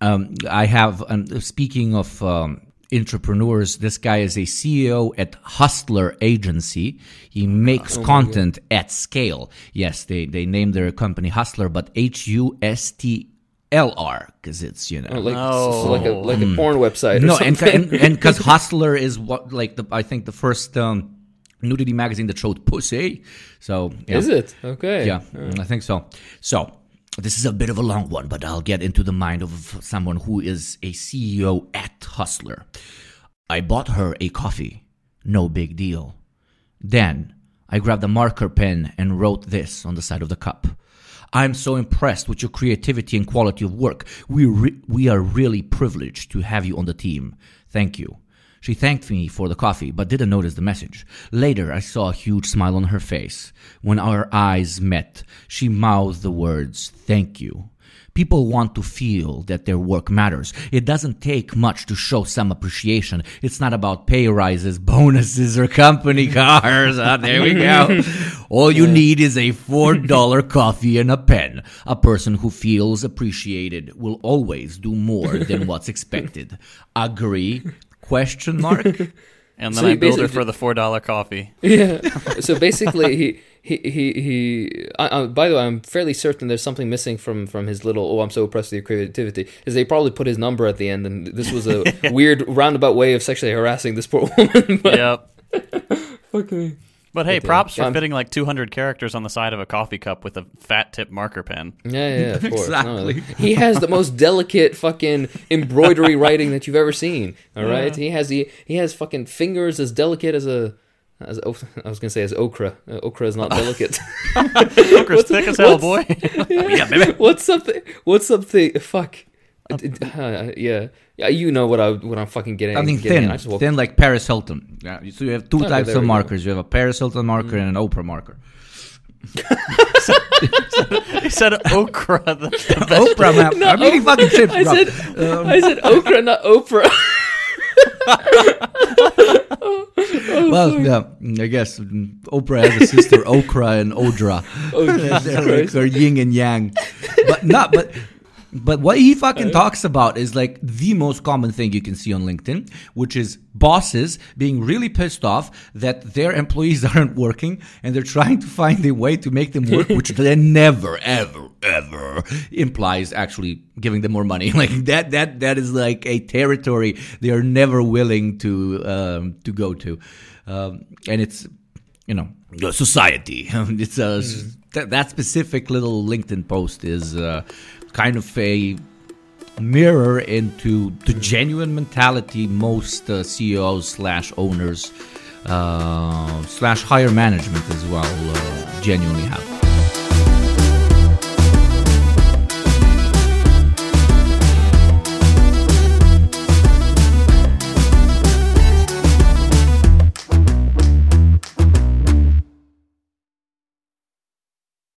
Um, I have. Um, speaking of um, entrepreneurs, this guy is a CEO at Hustler Agency. He makes Oh content at scale. Yes, they they named their company Hustler, but H U S T L R because it's you know. Oh, like No. so like a like a porn website. Or no, and something. and because Hustler is what like the I think the first um, nudity magazine that showed pussy. So yeah. is it okay? Yeah, I think so. So this is a bit of a long one, but I'll get into the mind of someone who is a CEO at Hustler. I bought her a coffee. No big deal. Then I grabbed a marker pen and wrote this on the side of the cup. I'm so impressed with your creativity and quality of work. We, re- we are really privileged to have you on the team. Thank you. She thanked me for the coffee, but didn't notice the message. Later, I saw a huge smile on her face. When our eyes met, she mouthed the words, Thank you. People want to feel that their work matters. It doesn't take much to show some appreciation. It's not about pay rises, bonuses, or company cars. Ah, there we go. All you need is a $4 coffee and a pen. A person who feels appreciated will always do more than what's expected. Agree? Question mark? And then So I you billed her for the four dollar coffee. Yeah. so basically, he he he he. I, I, by the way, I'm fairly certain there's something missing from from his little. Oh, I'm so impressed with your creativity. Is they probably put his number at the end, and this was a weird roundabout way of sexually harassing this poor woman. But yep. fuck me. But hey, props for I'm- fitting like 200 characters on the side of a coffee cup with a fat tip marker pen. Yeah, yeah, yeah, of course. No, Exactly. he has the most delicate fucking embroidery writing that you've ever seen. All right, he has the he has fucking fingers as delicate as a. As, I was gonna say as okra. Uh, okra is not delicate. Okra's thick as hell, boy. yeah, baby. what's something? What's something? Fuck. It- it- uh, yeah, yeah. You know what I what I'm fucking getting. Something getting thin, at. I just woke- thin like Paris Hilton. Yeah, so you have two Okay, types of we go. markers. You have a Paris Hilton marker and an Oprah marker. he said okra. The, the Oprah map. I'm eating fucking chips, I bro. said Um, I said okra, not Oprah. well, yeah, I guess mm, Oprah has a sister, Okra and Odra. Oh, Jesus they're, like, they're yin and yang. But not, but. But what he fucking talks about is like the most common thing you can see on LinkedIn, which is bosses being really pissed off that their employees aren't working and they're trying to find a way to make them work, which then never, ever, ever implies actually giving them more money. Like that, that, that is like a territory they are never willing to um, to go to, um, and it's you know the society. it's a that, that specific little LinkedIn post is uh, kind of a mirror into the genuine mentality most uh, CEOs slash owners uh, slash higher management as well uh, genuinely have.